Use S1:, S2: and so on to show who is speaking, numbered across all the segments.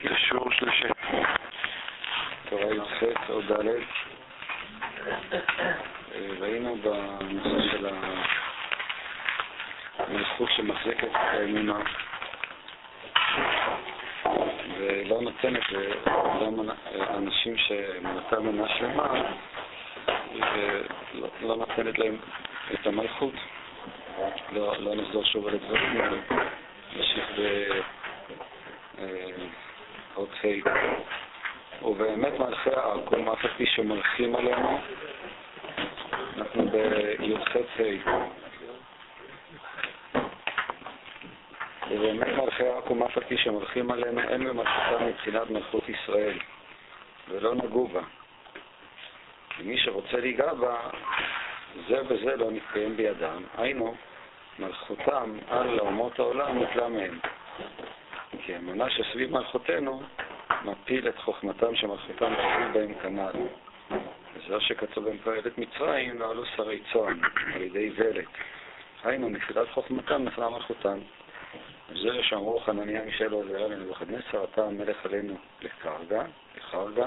S1: לשיעור שלישי.
S2: תורה י"ח או ד', ראינו בנושא של המלכות שמחזקת את האמונה ולא נותנת לאותם אנשים שאמונתם אינה שלמה, לא נותנת להם את המלכות. לא, לא נחזור שוב על הדברים האלה, נמשיך באות ה' ובאמת מלכי העכו"ם, אף על פי שמלכים עלינו, אנחנו בי"ח ה' ובאמת מלכי העכו"ם, אף על פי שמלכים עלינו, אין במלכותם מבחינת מלכות ישראל, ולא נגעו בה. ומי שרוצה להיגע בה, זה וזה לא נתקיים בידם, היינו, מלכותם על אומות העולם נתלה מהם. כי האמונה שסביב מלכותנו מפיל את חוכמתם שמלכותם תפיל בהם כנ"ל. וזה שכתוב בהם פועלת מצרים, לא עלו שרי צאן על ידי איוולת. היינו, נפילת חוכמתם נפלה מלכותם. זה שאמרו חנניה מישאל ועזריה לנבוכדנצר, אתה המלך עלינו לקרגה, לחרגה,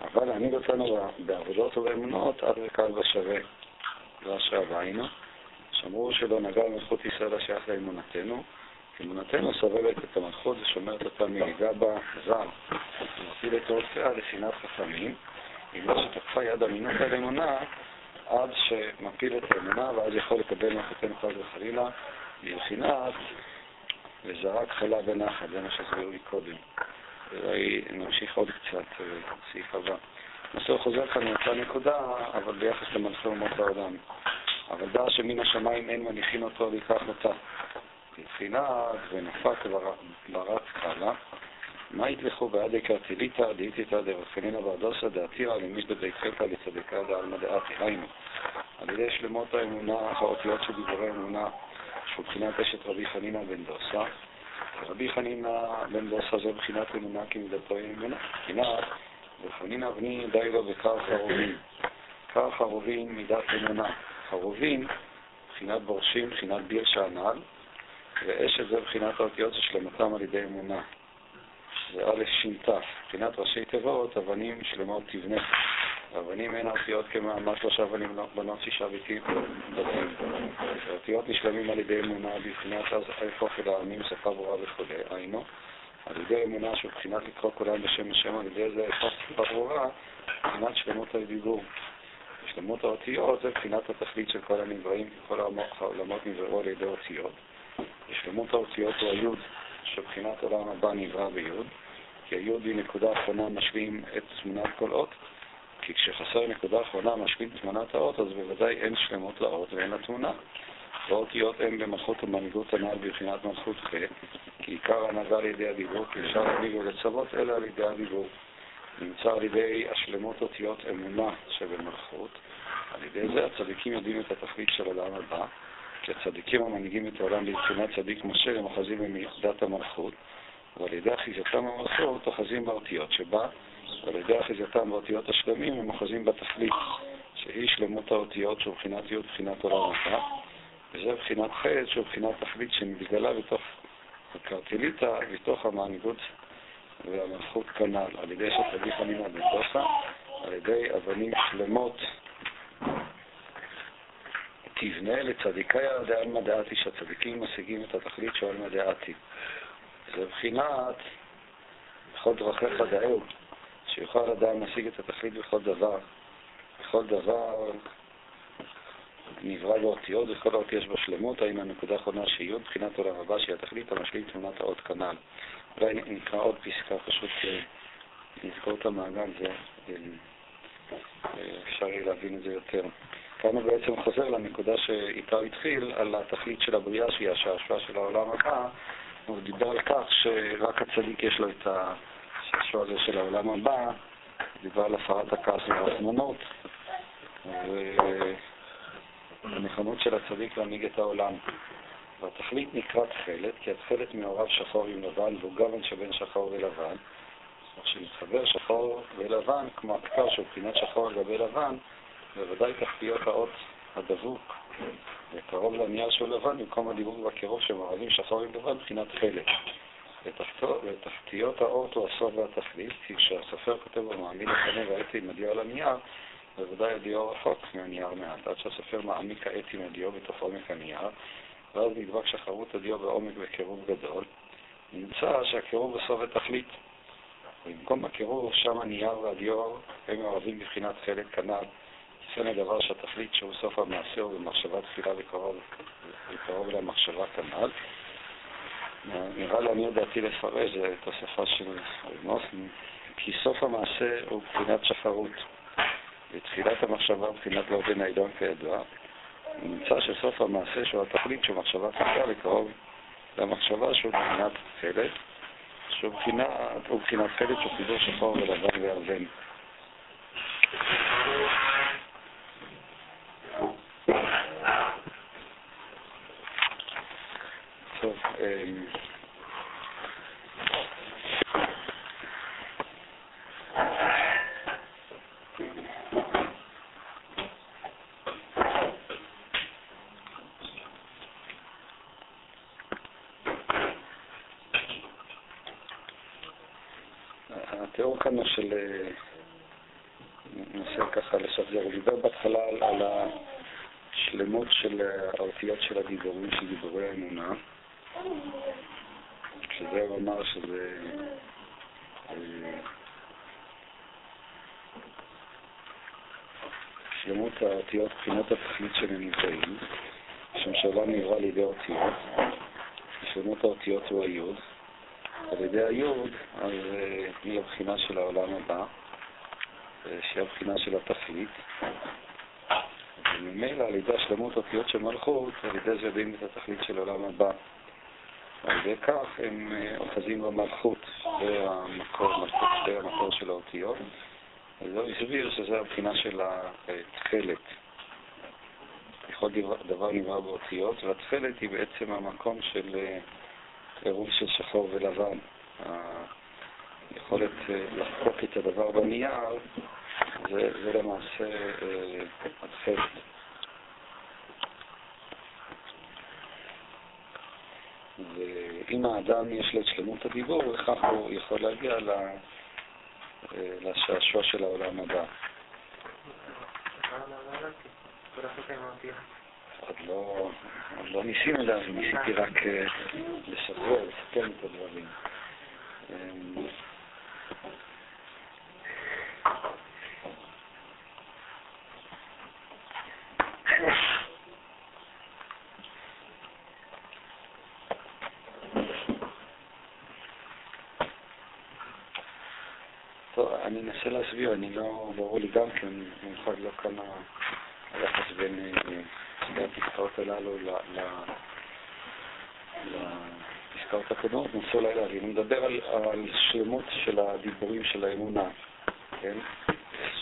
S2: אבל להעמיד אותנו בעבודות ובאמונות עד וקל ושווה. לא אשרי היינו. שאמרו שלא נגע במלכות ישראל השייך לאמונתנו, אמונתנו סובבת את המלכות ושומרת אותה מנהיגה בה זר, ומפיל את עורפיה לשנאת חכמים, עם מה שתקפה יד אמינות על אמונה, עד שמפיל את האמונה, ואז יכול לקבל מלכותנו חס וחלילה, מבחינת וזרק חלה ונחת, זה מה שהסבירו לי קודם. ואולי נמשיך עוד קצת, סעיף הבא. הנושא חוזר כאן מאותה נקודה, אבל ביחס למלכי אומות העולם. אבל דע שמן השמיים אין מניחין אותו ויקח אותה. בבחינת ונפק ברץ קלה, מה יתלכו בעדי קרטליתא דאיתיתא דרחנינא בעדוסא דעתירא למיש דבית חלקא לצדקה דעלמא דעתי. היינו, על ידי שלמות האמונה, האותיות של דיבורי אמונה, שבבחינת אשת רבי חנינא בן דוסה. רבי חנינא בן דוסה זה בחינת אמונה כמידתו אמונה. בחינת וחנינא בני די לו בקר חרובין. קר חרובין מידת אמונה. חרובין, בחינת בורשים, בחינת ביר שענל, ואשת זה בחינת האותיות ששלמתם על ידי אמונה. זה א' ש"ת, בחינת ראשי תיבות, אבנים שלמות תבנה. אבנים הן האותיות כמאמר שלושה אבנים בנות שישה ביתים בתים. האותיות נשלמים על ידי אמונה בבחינת אז איפה אל העמים שפה ברורה וכו', היינו, על ידי אמונה שבבחינת לקרוא כולם בשם השם, על ידי זה איפה ברורה, בבחינת שלמות הדיבור. שלמות האותיות זה בחינת התכלית של כל הנבראים, כל העולמות נבראו על ידי אותיות. ושלמות האותיות הוא היוד, שבחינת עולם הבא נברא ביוד, כי היוד היא נקודה אחרונה משווים את תמונת כל אות, כי כשחסר נקודה אחרונה משווים תמונת האות, אז בוודאי אין שלמות לאות ואין לתמונה. והאותיות הן במלכות ומנהיגות הנ"ל בבחינת מלכות ח', כי עיקר הנהגה על ידי הדיבור, כי אפשר להנהיג ולצוות אלא על ידי הדיבור. נמצא על ידי השלמות אותיות אמונה שבמלכות. על ידי זה הצדיקים יודעים את התכלית של עולם הבא, כי הצדיקים המנהיגים את העולם בבחינת צדיק משה הם אוחזים במיוחדת המלכות, ועל ידי אחיזתם במלכות אוחזים באותיות שבה, ועל ידי אחיזתם באותיות השלמים הם אוחזים בתכלית, שהיא שלמות האותיות שהוא בחינת י' בחינת עולם הבא, וזה בחינת ח' שהוא בחינת תכלית שמתגלה בתוך הקרטליטה, בתוך המנהיגות והמלכות כנ"ל, על ידי שתביא חנינה בן דוסה, על ידי אבנים שלמות תבנה לצדיקיה דעלמא דעתי, שהצדיקים משיגים את התכלית של עלמא דעתי. זה בחינת בכל דרכיך דאהו, שיוכל אדם להשיג את התכלית בכל דבר. בכל דבר נברא באותיות, וכל האות יש בו שלמות, האם הנקודה האחרונה שיהיו בחינת עולם הבא, שהיא התכלית המשלים תמונת האות כנ"ל. אולי נקרא עוד פסקה, פשוט נזכור את המעגל, זה אפשר יהיה להבין את זה יותר. כאן הוא בעצם חוזר לנקודה שאיתה הוא התחיל, על התכלית של הבריאה, שהיא השעשוע של העולם הבא. הוא דיבר על כך שרק הצדיק יש לו את השעשוע הזה של העולם הבא, דיבר על הפרת הכעס והרחמנות, והנכונות של הצדיק להנהיג את העולם. והתכלית נקרא תכלת, כי התכלת מעורב שחור עם לבן, והוא גוון שבין שחור ולבן. כשמתחבר שחור ולבן, כמו הכפר שהוא בחינת שחור על גבי לבן, בוודאי תחתיות האות הדבוק וקרוב לנייר שהוא לבן, במקום הדיבור בקירוב שמערבים שחור עם לבן, מבחינת חלק. ותחתיות האות הוא הסוף והתכלית, כי כשהסופר כותב במעמיד לפני והעט עם הדיו על הנייר, בוודאי הדיו רחוק מהנייר מעט, עד שהסופר מעמיק העט עם הדיו בתוך עומק הנייר, ואז נדבק שחרות הדיו בעומק בקירוב גדול, נמצא שהקירוב בסוף ותכלית. במקום הקירוב, שם הנייר והדיו הם מעורבים בבחינת חלק כנ"ל, כן הדבר שהתכלית שהוא סוף המעשה הוא במחשבה תחילה וקרוב למחשבה כנ"ל. נראה לעניות דעתי לפרש, זו תוספה של נוסן, כי סוף המעשה הוא בחינת שחרות, ותחילת המחשבה בחינת לא בין העידון כידוע. נמצא שסוף המעשה שהוא התכלית שהוא מחשבה תחילה וקרוב למחשבה שהוא בחינת חלק, שהוא בחינת, חלק של חיבור שחור ולבן וירדן. התיאור כאן הוא של... אה, ננסה ככה לשחזר. הוא דיבר בהתחלה על השלמות של האותיות של הדיבורים, של דיבורי האמונה. הוא אמר שזה... אה, שלמות האותיות, בחינות התכלית של משום שהעולם נברא על ידי אותיות, שלמות האותיות הוא היוד, על ידי היוד, אז אה, היא הבחינה של העולם הבא, אה, שהיא הבחינה של התכלית, וממילא על ידי השלמות אותיות של מלכות, על ידי זה יודעים את התכלית של העולם הבא. על ידי כך הם אה, אוחזים במלכות, זה המקור, זה של האותיות. אז הוא הסביר שזה הבחינה של התכלת. כל דבר נברא באותיות, והתכלת היא בעצם המקום של אה, עירוב של שחור ולבן. היכולת אה, לחקוק את הדבר בנייר זה, זה למעשה התכלת. ואם האדם יש לו את שלמות הדיבור, וכך הוא יכול להגיע לשעשוע של העולם הבא. עוד לא, לא ניסינו זה, ניסיתי רק אה, לשחרר, לסכם את הדברים. אמ, אני להסביר, אני לא, ברור לי גם כן, במיוחד לא כאן היחס בין אה, שתי הפסקאות הללו לפסקאות הקודמות, ננסה אולי להבין. אני מדבר על, שלמות של הדיבורים של האמונה, כן?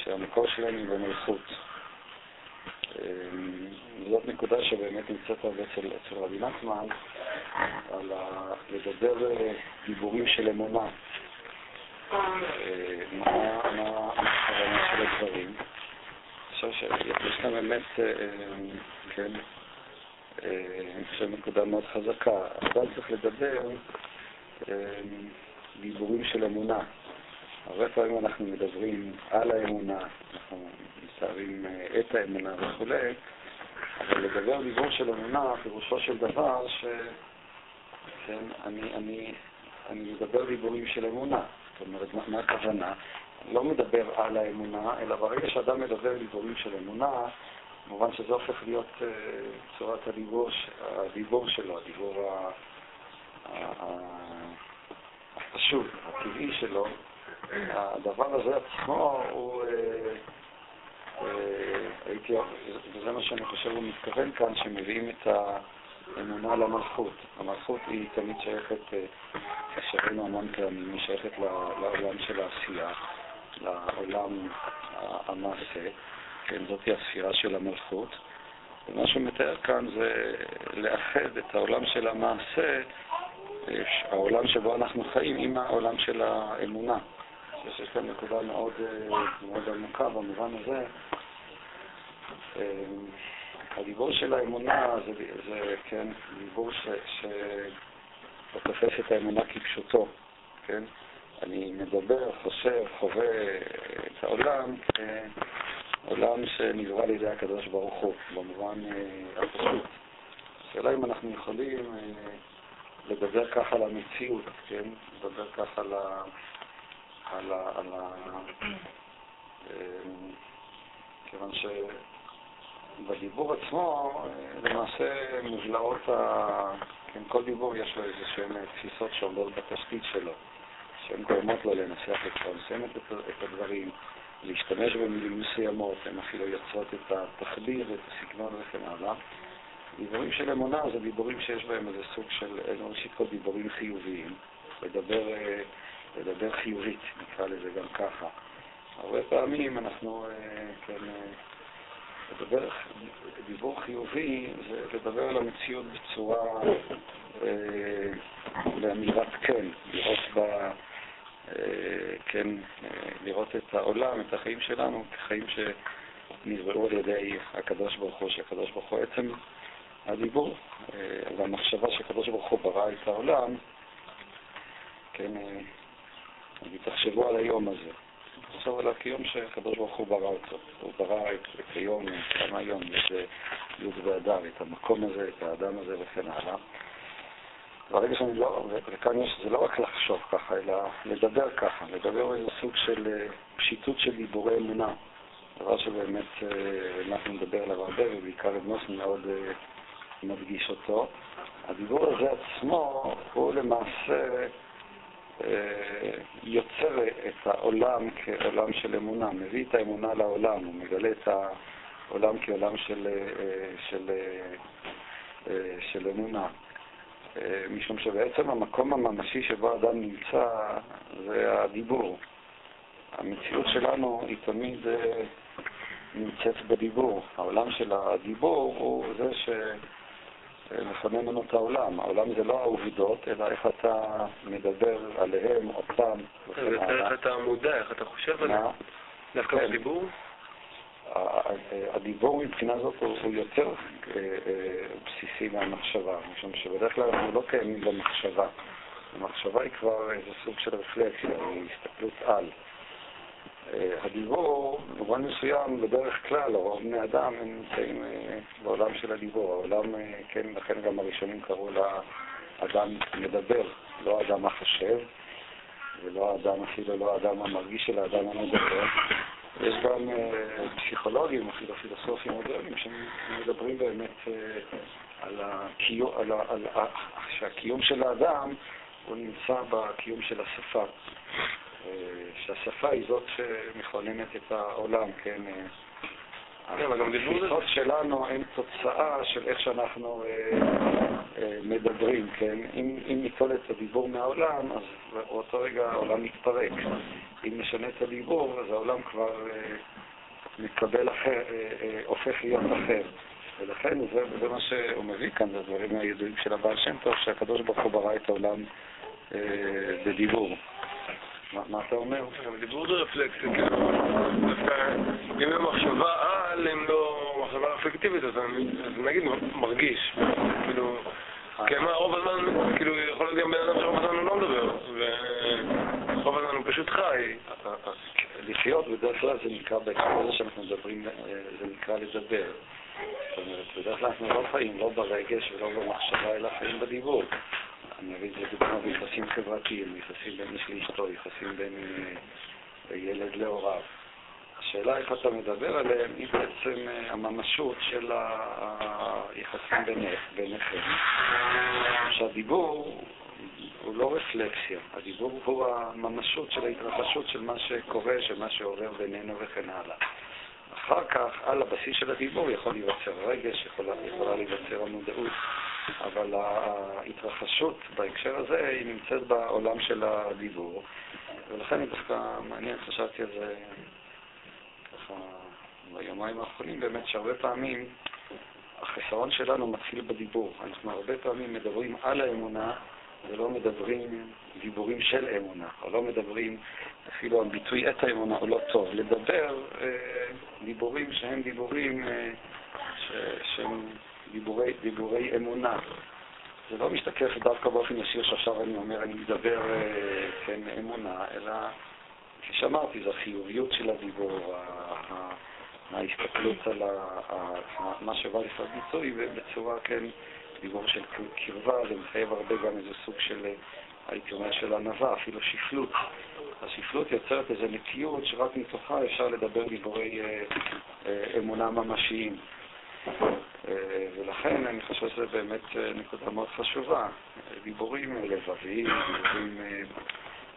S2: שהמקור שלהם היא במלכות. אה, זאת נקודה שבאמת נמצאת אצל, אצל רבי נחמן, על לדבר אה, דיבורים של אמונה. מה הכוונה של הדברים. שיש כאן באמת, אה, כן, אה, אני חושב נקודה מאוד חזקה. אדם צריך לדבר אה, דיבורים של אמונה. הרבה פעמים אנחנו מדברים על האמונה, אנחנו מתארים את האמונה וכולי, אבל לדבר דיבור של אמונה, פירושו של דבר ש... כן, אני, אני, אני מדבר דיבורים של אמונה. זאת אומרת, מה, מה הכוונה? לא מדבר על האמונה, אלא ברגע שאדם מדבר דיבורים של אמונה, כמובן שזה הופך להיות uh, צורת הדיבור, הדיבור שלו, הדיבור הפשוט, הטבעי שלו. הדבר הזה עצמו הוא, uh, uh, הייתי, וזה מה שאני חושב הוא מתכוון כאן, שמביאים את האמונה למלכות. המלכות היא תמיד שייכת כאשר היינו המון פעמים, היא שייכת לעולם של העשייה, לעולם המעשה, כן, זאתי הספירה של המלכות. ומה שהוא מתאר כאן זה לאחד את העולם של המעשה, העולם שבו אנחנו חיים, עם העולם של האמונה. יש כאן נקודה מאוד, מאוד עמוקה במובן הזה. הדיבור של האמונה זה, זה כן, דיבור ש... ש... ותופס את האמונה כפשוטו. כן? אני מדבר, חושב, חווה את העולם כעולם שנברא על ידי הקדוש ברוך הוא, במובן אה, הפשוט. השאלה אם אנחנו יכולים לדבר ככה על המציאות, כן? לדבר ככה על ה... על ה... על ה... כיוון שבדיבור עצמו למעשה מובלעות ה... כן, כל דיבור יש לו איזה שהן תפיסות שעומדות בתשתית שלו, שהן גורמות לו לנסח לפרסם את הדברים, להשתמש במילים מסוימות, הן אפילו יוצרות את התחביר ואת הסגנון וכן הלאה. דיבורים של אמונה זה דיבורים שיש בהם איזה סוג של, ראשית כל דיבורים חיוביים, לדבר, לדבר חיובית, נקרא לזה גם ככה. הרבה פעמים אנחנו, כן, לדבר, דיבור חיובי זה לדבר על המציאות בצורה, לאמירת כן, לראות בה, כן, לראות את העולם, את החיים שלנו כחיים שנבראו על ידי הקדוש ברוך הוא, שהקדוש ברוך הוא עצם הדיבור והמחשבה שהקדוש ברוך הוא ברא את העולם, כן, תחשבו על היום הזה. תחשוב עליו כיום שהקדוש ברוך הוא ברא אותו. הוא ברא את, את כמה היום, את י' באדר, את המקום הזה, את האדם הזה וכן הלאה. ברגע שאני לא, וכאן יש, זה לא רק לחשוב ככה, אלא לדבר ככה, לדבר איזה סוג של פשיטות של דיבורי אמונה. דבר שבאמת אנחנו נדבר עליו הרבה, ובעיקר אדמוס מאוד מדגיש אותו. הדיבור הזה עצמו הוא למעשה יוצר את העולם כעולם של אמונה, מביא את האמונה לעולם, הוא מגלה את העולם כעולם של, של, של אמונה. משום שבעצם המקום הממשי שבו אדם נמצא זה הדיבור. המציאות שלנו היא תמיד נמצאת בדיבור. העולם של הדיבור הוא זה ש... מכונן לנו את העולם. העולם זה לא העובדות, אלא איך אתה מדבר עליהם, אותם.
S1: זה איך אתה מודע, איך אתה חושב עליהם. דווקא כן. בדיבור?
S2: הדיבור מבחינה זאת הוא, יותר בסיסי מהמחשבה, משום שבדרך כלל אנחנו לא קיימים במחשבה. המחשבה היא כבר איזה סוג של רפלקסיה, היא הסתכלות על. הדיבור, במובן מסוים, בדרך כלל, רוב בני אדם הם נמצאים בעולם של הדיבור. העולם, כן, לכן גם הראשונים קראו לאדם מדבר, לא האדם החשב, ולא האדם אפילו לא האדם המרגיש של האדם המדבר. יש גם פסיכולוגים, אפילו פילוסופים מודרניים, שמדברים באמת על הקיום, על, שהקיום של האדם הוא נמצא בקיום של השפה. שהשפה היא זאת שמכוננת את העולם, כן? התפיסות שלנו הן תוצאה של איך שאנחנו מדברים, כן? אם ניטול את הדיבור מהעולם, אז באותו רגע העולם מתפרק. אם נשנה את הדיבור, אז העולם כבר מקבל אחר, הופך להיות אחר. ולכן זה, זה מה שהוא מביא כאן, זה הדברים הידועים של הבעל שם טוב, שהקדוש ברוך הוא ברא את העולם בדיבור. מה אתה אומר?
S1: דיבור זה רפלקסיה, כאילו, דווקא אם הם מחשבה על, הם לא מחשבה רפלקטיבית, אז נגיד מרגיש, כאילו, כי מה, רוב הזמן, כאילו, יכול להיות גם בן אדם שרוב הזמן הוא לא מדבר, ורוב הזמן הוא פשוט חי.
S2: לחיות בדרך כלל זה נקרא, בהקשר הזה שאנחנו מדברים, זה נקרא לדבר. זאת אומרת, בדרך כלל אנחנו לא חיים, לא ברגש ולא במחשבה, אלא חיים בדיבור. אני אביא את זה דוגמה ביחסים חברתיים, יחסים בין איש לאשתו, יחסים בין ילד להוריו. השאלה איך אתה מדבר עליהם היא בעצם הממשות של היחסים ביניכם. שהדיבור הוא לא רפלקסיה, הדיבור הוא הממשות של ההתרחשות של מה שקורה, של מה שעורר בינינו וכן הלאה. אחר כך, על הבסיס של הדיבור יכול להיווצר רגש, יכולה, יכולה להיווצר המודעות, אבל ההתרחשות בהקשר הזה היא נמצאת בעולם של הדיבור, ולכן אני דווקא מעניין, חשבתי על זה ככה ביומיים האחרונים, באמת שהרבה פעמים החיסרון שלנו מתחיל בדיבור. אנחנו הרבה פעמים מדברים על האמונה ולא מדברים דיבורים של אמונה, או לא מדברים, אפילו הביטוי את האמונה הוא לא טוב. לדבר אה, דיבורים שהם דיבורים אה, ש, שהם דיבורי, דיבורי אמונה. זה לא משתקף דווקא באופן ישיר שעכשיו אני אומר, אני מדבר, אה, כן, אמונה, אלא, כפי שאמרתי, זו החיוביות של הדיבור, ההסתכלות על מה שבא לפעול ביצוי בצורה, כן, דיבור של קרבה, זה מחייב הרבה גם איזה סוג של, הייתי אומר, של ענווה, אפילו שפלות. השפלות יוצרת איזו נקיות שרק מתוכה אפשר לדבר דיבורי אה, אה, אמונה ממשיים. אה, ולכן אני חושב שזו באמת אה, נקודה מאוד חשובה. דיבורים לבביים, דיבורים... אה,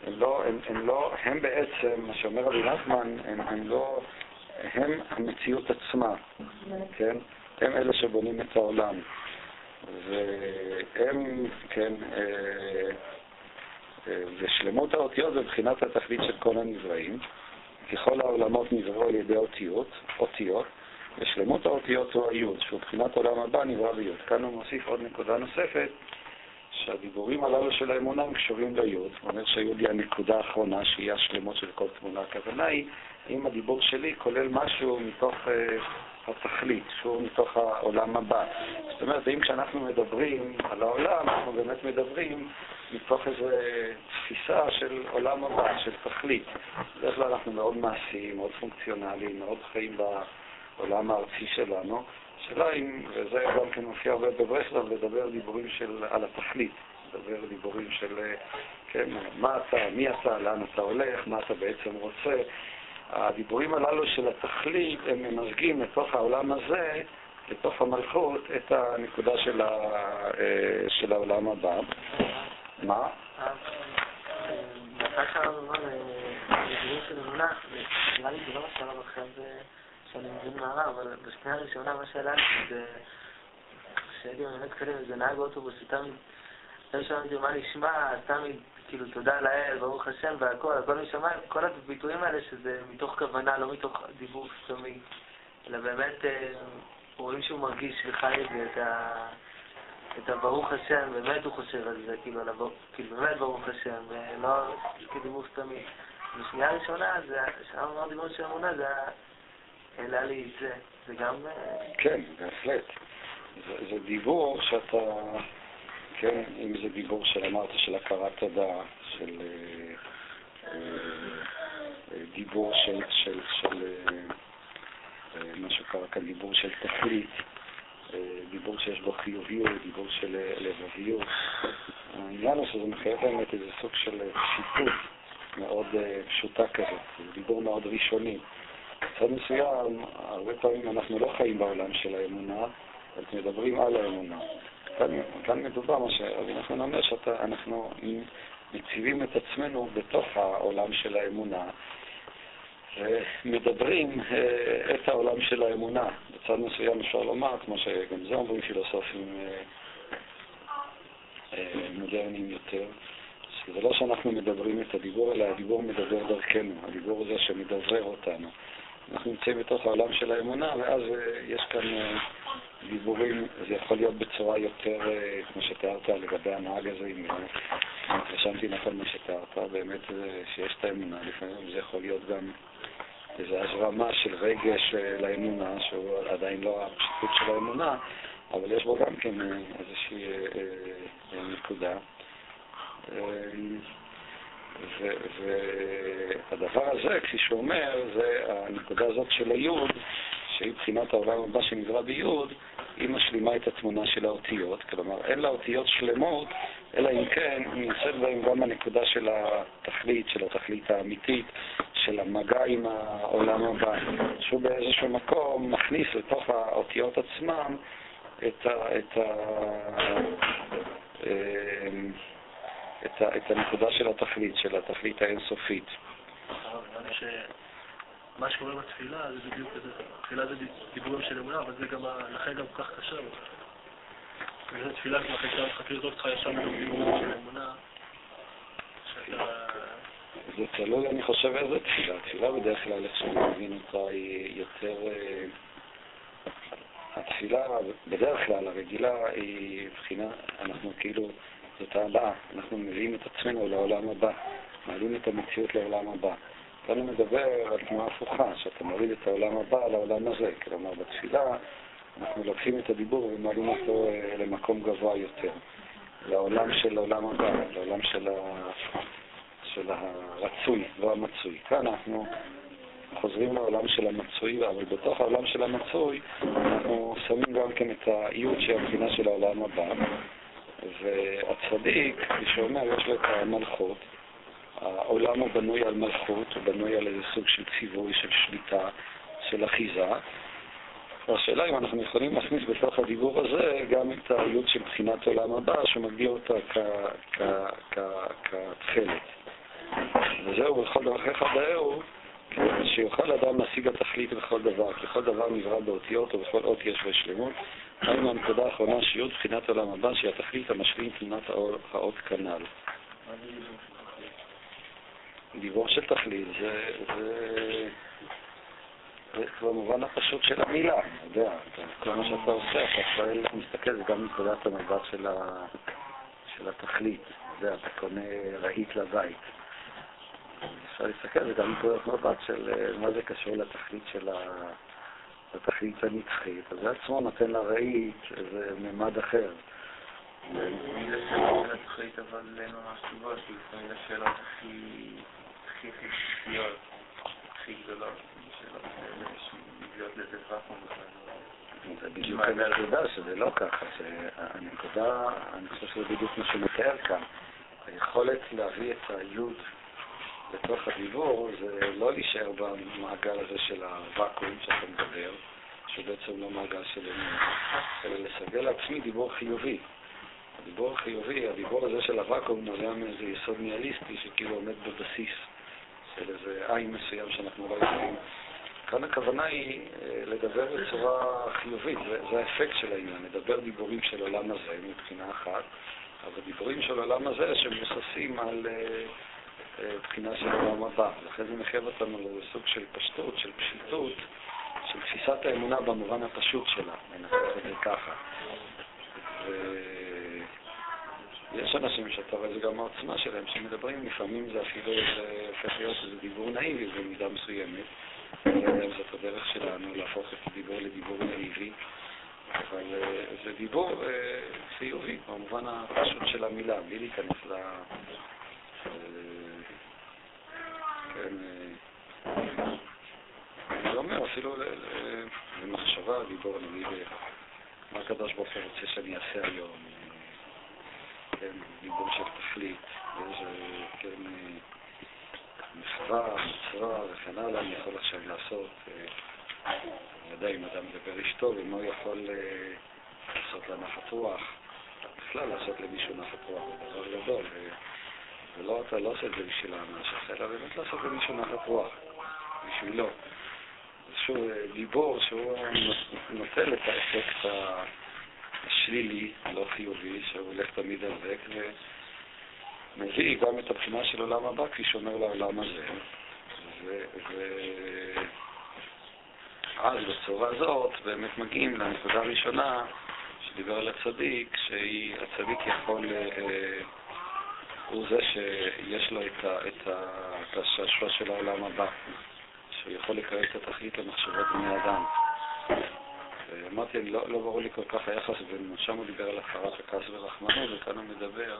S2: הם לא, הם, הם לא, הם בעצם, מה שאומר רבי נחמן, הם, הם לא, הם המציאות עצמה, כן? הם אלה שבונים את העולם. והם, כן, ושלמות האותיות זה מבחינת התכלית של כל הנבראים. ככל העולמות נבראו על ידי אותיות, אותיות, ושלמות האותיות הוא היוד, שהוא מבחינת עולם הבא נברא ביוד. כאן הוא מוסיף עוד נקודה נוספת, שהדיבורים הללו של האמונה הם קשורים ליוד. הוא אומר שהיוד היא הנקודה האחרונה, שהיא השלמות של כל תמונה. הכוונה היא, אם הדיבור שלי כולל משהו מתוך uh, התכלית, שהוא מתוך העולם הבא. זאת אומרת, אם כשאנחנו מדברים על העולם, אנחנו באמת מדברים מתוך איזו תפיסה של עולם הבא, של תכלית. בדרך כלל אנחנו מאוד מעשיים, מאוד פונקציונליים, מאוד חיים בעולם הארצי שלנו. השאלה אם, וזה גם כן מופיע הרבה בברסלב, לדבר דיבורים של, על התכלית, לדבר דיבורים של, כן, מה אתה, מי אתה, לאן אתה הולך, מה אתה בעצם רוצה. הדיבורים הללו של התכלית, הם ממזגים לתוך העולם הזה, לתוך המלכות, את הנקודה של, ה, אה, של העולם הבא. מה?
S3: עכשיו שאני מבין מהרב, אבל בשנייה הראשונה מה שעלה זה שהייתי באמת קודם איזה נהג אוטובוס, תמיד, לא שמעתי מה נשמע, תמיד כאילו תודה לאל, ברוך השם והכל, הכל משמע, כל הביטויים האלה שזה מתוך כוונה, לא מתוך דיבור סתומי, אלא באמת רואים שהוא מרגיש וחי את זה, את ה... את הברוך השם, באמת הוא חושב על זה, כאילו, על הבר... כאילו באמת ברוך השם, לא כדיבור סתמי. בשנייה הראשונה, זה, שם אמר דיבור של אמונה, זה העלה לי את זה. זה גם... אה,
S2: כן, בהחלט. זה, זה דיבור שאתה, כן, אם זה דיבור של, אמרת, של הכרת תודה, של אה, אה, דיבור של, של, של מה שקרה כאן, דיבור של תכלית. דיבור שיש בו חיוביות, דיבור של לבביות. העניין הוא שזה מחייב באמת איזה סוג של שיפוט מאוד פשוטה כזאת, דיבור מאוד ראשוני. בצד מסוים, הרבה פעמים אנחנו לא חיים בעולם של האמונה, אבל מדברים על האמונה. כאן, כאן מדובר, מה שרבי נחמן אומר, שאנחנו מציבים את עצמנו בתוך העולם של האמונה, ומדברים אה, את העולם של האמונה. בצד מסוים אפשר לומר, כמו שגם זה אומרים פילוסופים אה, אה, מודרניים יותר, שזה לא שאנחנו מדברים את הדיבור, אלא הדיבור מדבר דרכנו, הדיבור זה שמדברר אותנו. אנחנו נמצאים בתוך העולם של האמונה, ואז יש כאן דיבורים, זה יכול להיות בצורה יותר, כמו שתיארת לגבי הנהג הזה, אם התרשמתי נכון מה שתיארת, באמת שיש את האמונה, לפעמים זה יכול להיות גם איזו הזרמה של רגש אה, לאמונה, שהוא עדיין לא הפשיטות של האמונה, אבל יש בו גם כן אה, איזושהי אה, נקודה. והדבר הזה, כפי שהוא אומר, זה הנקודה הזאת של היוד, שהיא בחינת העולם הבא שנברא ביוד, היא משלימה את התמונה של האותיות. כלומר, אין לה אותיות שלמות, אלא אם כן נמצאת בהן גם הנקודה של התכלית, של התכלית האמיתית, של המגע עם העולם הבא, שהוא באיזשהו מקום מכניס לתוך האותיות עצמם את, ה, את, ה, אמ, את, ה, את הנקודה של התכלית, של התכלית האינסופית.
S3: מה שקורה בתפילה זה בדיוק, תפילה זה דיבורים של אמונה, אבל זה גם, לכן גם כל כך קשה. תפילה כמו חקיר זאת צריכה ישר דיבורים של אמונה, שאתה...
S2: זה תלוי, אני חושב, איזה תפילה. תפילה בדרך כלל, איך שאני מבין אותה, היא יותר... אה, התפילה, בדרך כלל, הרגילה, היא מבחינה, אנחנו כאילו, זאת הבאה. אנחנו מביאים את עצמנו לעולם הבא, מעלים את המציאות לעולם הבא. כאן הוא מדבר על תנועה הפוכה, שאתה מוריד את העולם הבא לעולם הזה. כלומר, בתפילה אנחנו לוקחים את הדיבור ומעלים אותו אה, למקום גבוה יותר, לעולם של העולם הבא, לעולם של ה... של הרצוי, לא המצוי. כאן אנחנו חוזרים לעולם של המצוי, אבל בתוך העולם של המצוי אנחנו שמים גם כן את האיות שהיא הבחינה של העולם הבא. והצדיק, כפי שאומר, יש לו את המלכות. העולם הוא בנוי על מלכות, הוא בנוי על איזה סוג של ציווי, של שליטה, של אחיזה. והשאלה אם אנחנו יכולים להכניס בתוך הדיבור הזה גם את האיות של בחינת עולם הבא, שמגדיר אותה כתכלת. וזהו, בכל דרכיך דאהו, שיוכל אדם להשיג התכלית בכל דבר, כי כל דבר נברא באותיות ובכל אות יש לו שלמות. היינו הנקודה האחרונה, שיעור בחינת עולם הבא, שהיא התכלית המשלים תמונת האות כנ"ל. דיבור של תכלית זה, במובן הפשוט של המילה, אתה יודע, כל מה שאתה עושה, אתה שואל, מסתכל, זה גם נקודת המבט של, התכלית, אתה אתה קונה רהיט לבית. אפשר להסתכל, זה גם נקודת מבט של אה, מה זה קשור לתכלית של ה... לתכלית הנצחית, אז זה עצמו נותן לרהיט איזה ממד אחר.
S3: השאלות של התכלית, אבל אין ממש תשובות, כי תמיד השאלות הכי חיוביות, הכי גדולות, שאלות שמגיעות לזה ואקום בכלל.
S2: זה בדיוק הנקודה, שזה לא ככה, שהנקודה, אני חושב שזה בדיוק מה שמתאר כאן. היכולת להביא את היוד בתוך הדיבור זה לא להישאר במעגל הזה של הוואקום שאתה מדבר, שהוא בעצם לא מעגל של אמון, אלא לסגל לעצמי דיבור חיובי. הדיבור החיובי, הדיבור הזה של הוואקום נובע מאיזה יסוד ניאליסטי שכאילו עומד בבסיס של איזה עין מסוים שאנחנו לא יכולים. כאן הכוונה היא אה, לדבר בצורה חיובית, זה, זה האפקט של העניין, לדבר דיבורים של עולם הזה מבחינה אחת, אבל דיבורים של עולם הזה שמבוססים על... Uh, בחינה של העולם הבא. לכן זה מחייב אותנו לסוג של פשטות, של פשיטות, של תפיסת האמונה במובן הפשוט שלה, ננסח את זה ככה. ויש אנשים שאתה רואה זה גם העוצמה שלהם, שמדברים, לפעמים זה אפילו הופך להיות איזה דיבור נאיבי במידה מסוימת. זאת הדרך שלנו להפוך את הדיבור לדיבור נאיבי, אבל אה, זה דיבור אה, חיובי במובן הפשוט של המילה, בלי להיכנס ל... כן, אני לא אומר, אפילו למחשבה, דיבור, נגיד, מה הקדוש ברוך הוא רוצה שאני אעשה היום, כן, דיבור של תכלית, איזה, כן, מחווה, מצווה וכן הלאה, אני יכול עכשיו לעשות, אני יודע אם אדם מדבר אשתו, ומה הוא יכול לעשות לה נחת רוח, בכלל לעשות למישהו נחת רוח, זה דבר גדול. ולא, אתה לא עושה את זה בשביל האנש אלא באמת לעשות למישהו נחת רוח, בשבילו. זה שוב גיבור שהוא נוטל את האפקט השלילי, הלא חיובי, שהוא הולך תמיד על ריק, ומביא גם את הבחינה של עולם הבא, כפי שאומר לעולם הזה. ואז בצורה הזאת באמת מגיעים לנקודה הראשונה שדיבר על הצדיק, שהצדיק יכול... אה, הוא זה שיש לו את, ה, את, ה, את השעשוע של העולם הבא, שהוא יכול לקרב את התכלית למחשבות בני אדם. ואמרתי, לא, לא ברור לי כל כך היחס בין, שם הוא דיבר על הפרת הכעס ורחמנות, וכאן הוא מדבר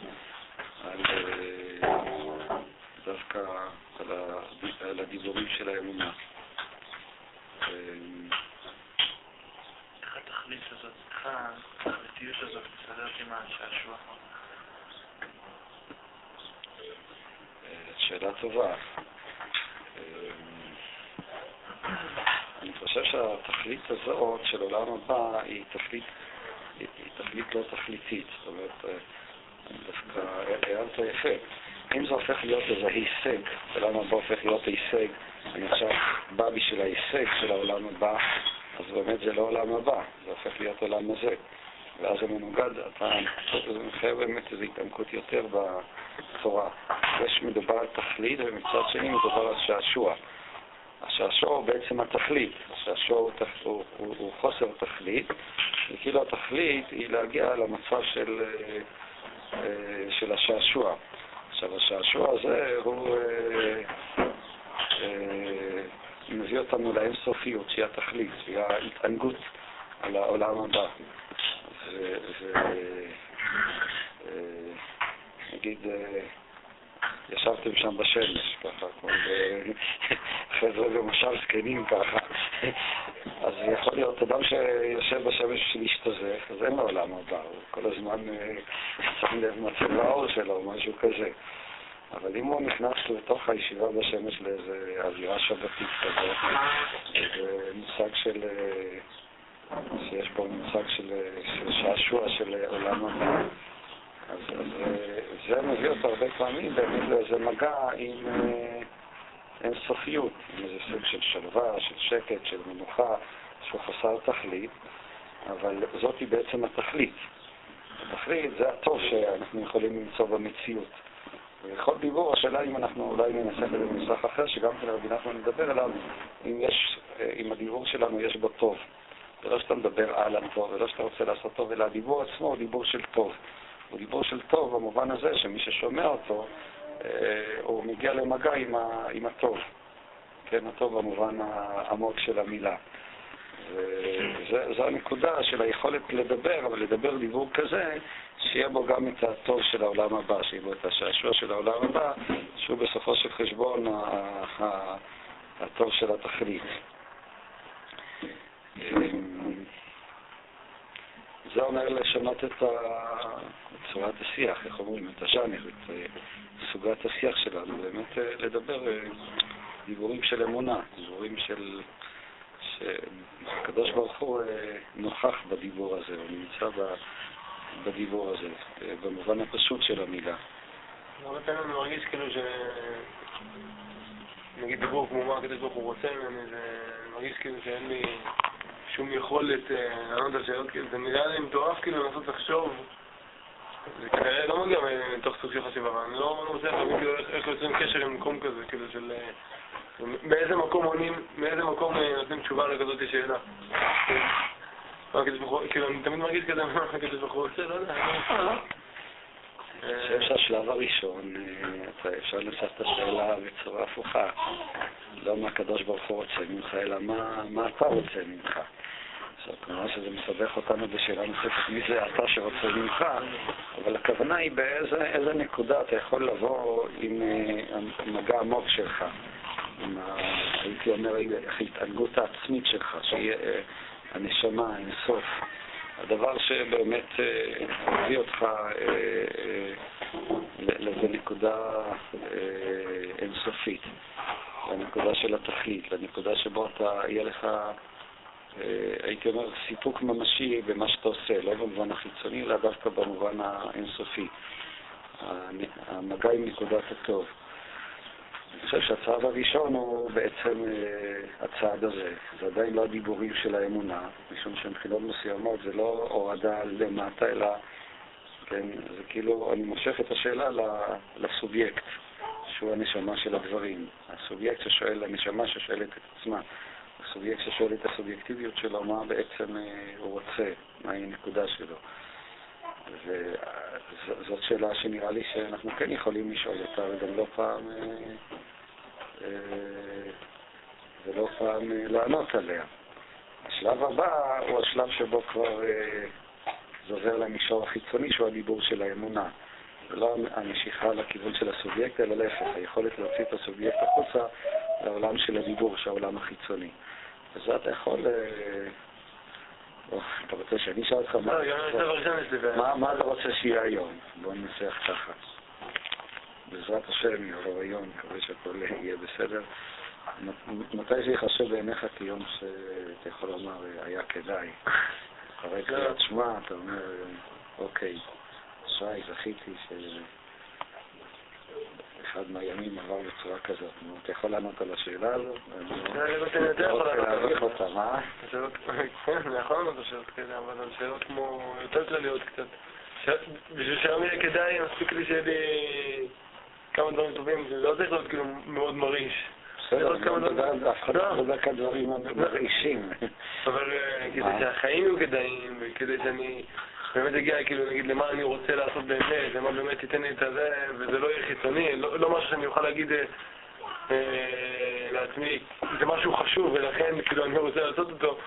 S2: על אה, דווקא על, על הדיבורים של האמונה.
S3: איך התכלית הזאת, איך התכליתיות הזאת מסתדרת עם השעשוע?
S2: שאלה טובה. אני חושב שהתכלית הזאת של עולם הבא היא תכלית, היא, תכלית לא תכליתית. זאת אומרת, דווקא הערת יפה. אם זה הופך להיות איזה הישג, עולם הבא הופך להיות הישג, אני עכשיו בא בשביל ההישג של העולם הבא, אז באמת זה לא עולם הבא, זה הופך להיות עולם הזה. ואז זה מנוגד, אתה מחייב באמת איזו התעמקות יותר בצורה. יש מדובר על תכלית, ומצד שני מדובר על שעשוע. השעשוע הוא בעצם התכלית, השעשוע הוא, הוא, הוא, הוא חוסר תכלית, וכאילו התכלית היא להגיע למצב של, אה, של השעשוע. עכשיו, השעשוע הזה הוא אה, אה, מביא אותנו לאינסופיות, שהיא התכלית, שהיא ההתענגות על העולם הבא. ונגיד, ישבתם שם בשמש, ככה, כמו חבר'ה במושב זקנים ככה. אז יכול להיות אדם שיושב בשמש בשביל להשתזך, אז אין לו עולם הבא, הוא כל הזמן אה, שם לב מה צבע העור שלו, או משהו כזה. אבל אם הוא נכנס לתוך הישיבה בשמש לאיזה אווירה שבתית כזאת, זה מושג של... אה, שיש בו מושג של, של שעשוע של עולם הבא. אז, אז אה, זה מביא אותו הרבה פעמים באמת לאיזה מגע עם אה, אינסופיות, עם איזה סוג של שלווה, של שקט, של מנוחה, שהוא חסר תכלית, אבל זאת היא בעצם התכלית. התכלית זה הטוב שאנחנו יכולים למצוא במציאות. ובכל דיבור, השאלה אם אנחנו אולי ננסח את זה בנוסח אחר, שגם כן רבי נחמן מדבר עליו, אם, יש, אה, אם הדיבור שלנו יש בו טוב. ולא שאתה מדבר על הטוב, ולא שאתה רוצה לעשות טוב, אלא הדיבור עצמו הוא דיבור של טוב. הוא דיבור של טוב במובן הזה שמי ששומע אותו, אה, הוא מגיע למגע עם, ה, עם הטוב. כן, הטוב במובן העמוק של המילה. וזו הנקודה של היכולת לדבר, אבל לדבר דיבור כזה, שיהיה בו גם את הטוב של העולם הבא, שיהיה בו את השעשוע של העולם הבא, שהוא בסופו של חשבון הטוב של התכלית. זה אומר לשנות את צורת השיח, איך אומרים, את הז'אנר, את אה, סוגת השיח שלנו, באמת אה, לדבר אה, דיבורים של אמונה, דיבורים של... שהקדוש ברוך הוא נוכח בדיבור הזה, הוא נמצא בדיבור הזה, במובן הפשוט של המילה.
S1: הרבה פעמים אני מרגיש כאילו ש... נגיד דיבור כמו מה הקדוש ברוך הוא רוצה ממני, זה מרגיש כאילו שאין לי שום יכולת לענות על שאלות, כאילו זה נראה לי מטורף כאילו לנסות לחשוב זה כנראה לא מגיע מתוך סוג של חשיבה, אבל אני לא מצליח להבין כאילו איך יוצרים קשר עם מקום כזה, כאילו של... אה, באיזה מקום עונים, מאיזה מקום אה, נותנים תשובה לכזאת שאלה. כאילו, אני תמיד מרגיש כזה, מה הקדוש ברוך הוא עושה, לא יודע.
S2: חושב שהשלב הראשון, אה, אפשר לנסח את השאלה בצורה הפוכה. לא מה הקדוש ברוך הוא רוצה ממך, אלא מה אתה רוצה ממך. עכשיו, כמובן שזה מסבך אותנו בשאלה נוספת, מי זה אתה שרוצה ממך, אבל הכוונה היא באיזה נקודה אתה יכול לבוא עם המגע אה, עמוק שלך, עם, הייתי אומר, ההתענגות העצמית שלך, שהיא אה, הנשמה, אינסוף. הדבר שבאמת אה, מביא אותך לאיזו נקודה אינסופית, לנקודה של התכלית, לנקודה שבו אתה, יהיה לך אה, הייתי אומר, סיפוק ממשי במה שאתה עושה, לא במובן החיצוני, אלא דווקא במובן האינסופי. המגע עם נקודת הטוב. אני חושב שהצעד הראשון הוא בעצם אה, הצעד הזה. זה עדיין לא הדיבורים של האמונה, משום שמבחינות מסוימות זה לא הורדה למטה, אלא, כן, זה כאילו, אני מושך את השאלה לסובייקט, שהוא הנשמה של הדברים. הסובייקט ששואל, הנשמה ששואלת את עצמה. הסובייקט ששואל את הסובייקטיביות שלו, מה בעצם אה, הוא רוצה, מהי הנקודה שלו. וזאת שאלה שנראה לי שאנחנו כן יכולים לשאול אותה, וגם לא פעם, אה, אה, ולא פעם לענות עליה. השלב הבא הוא השלב שבו כבר זה עובר למישור החיצוני, שהוא הדיבור של האמונה. ולא המשיכה לכיוון של הסובייקט, אלא להפך, היכולת להוציא את הסובייקט החוצה לעולם של הדיבור, שהוא העולם החיצוני. אז אתה יכול... אתה רוצה שאני אשאל אותך
S1: לא,
S2: מה אתה רוצה שיהיה היום? בוא ננסח ככה. בעזרת השם יבוא היום, מקווה שהכל יהיה בסדר. מתי זה ייחשב בעיניך כיום שאתה יכול לומר, היה כדאי? אחרי קריאת שמע, אתה אומר, אוקיי, אשראי, זכיתי ש... אחד מהימים עבר בצורה כזאת. נו, אתה יכול לענות על השאלה הזאת?
S1: אני לא רוצה
S2: להעריך אותה, מה?
S1: כן, אני יכול לענות על שאלות כאלה, אבל על שאלות כמו יותר כלליות קצת. בשביל שהיום יהיה כדאי, מספיק לי שיהיה לי כמה דברים טובים, זה לא צריך להיות כאילו מאוד מרעיש.
S2: בסדר, אף אחד לא מדבר כאן דברים מרעישים.
S1: אבל אה, כדי שהחיים יהיו כדאיים, וכדי שאני... באמת הגיע, כאילו, נגיד, למה אני רוצה לעשות באמת, למה באמת ייתן לי את הזה, וזה לא יהיה חיצוני, לא, לא משהו שאני אוכל להגיד אה, אה, לעצמי, זה משהו חשוב, ולכן, כאילו, אני רוצה לעשות אותו,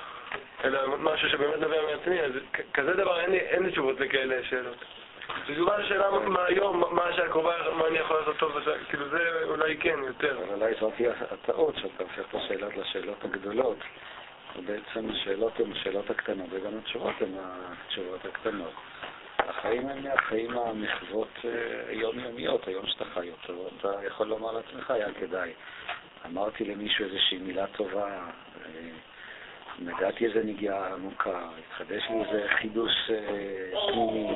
S1: אלא משהו שבאמת נובע מעצמי, אז כזה דבר, אין לי, אין לי תשובות לכאלה שאלות. תשובה לשאלה מה היום, מה השעה הקרובה, מה אני יכול לעשות טוב, כאילו זה אולי כן, יותר.
S2: אבל אולי זאת תהיה הטעות, שאתה הופך את השאלות לשאלות הגדולות. ובעצם השאלות הן השאלות הקטנות, וגם התשובות הן התשובות הקטנות. החיים הם החיים המחוות אה, יומיומיות, היום שאתה חי אותו, אתה יכול לומר לעצמך, היה כדאי. אמרתי למישהו איזושהי מילה טובה, אה, נגעתי איזה נגיעה עמוקה, התחדש לי איזה חידוש אה, פנימי.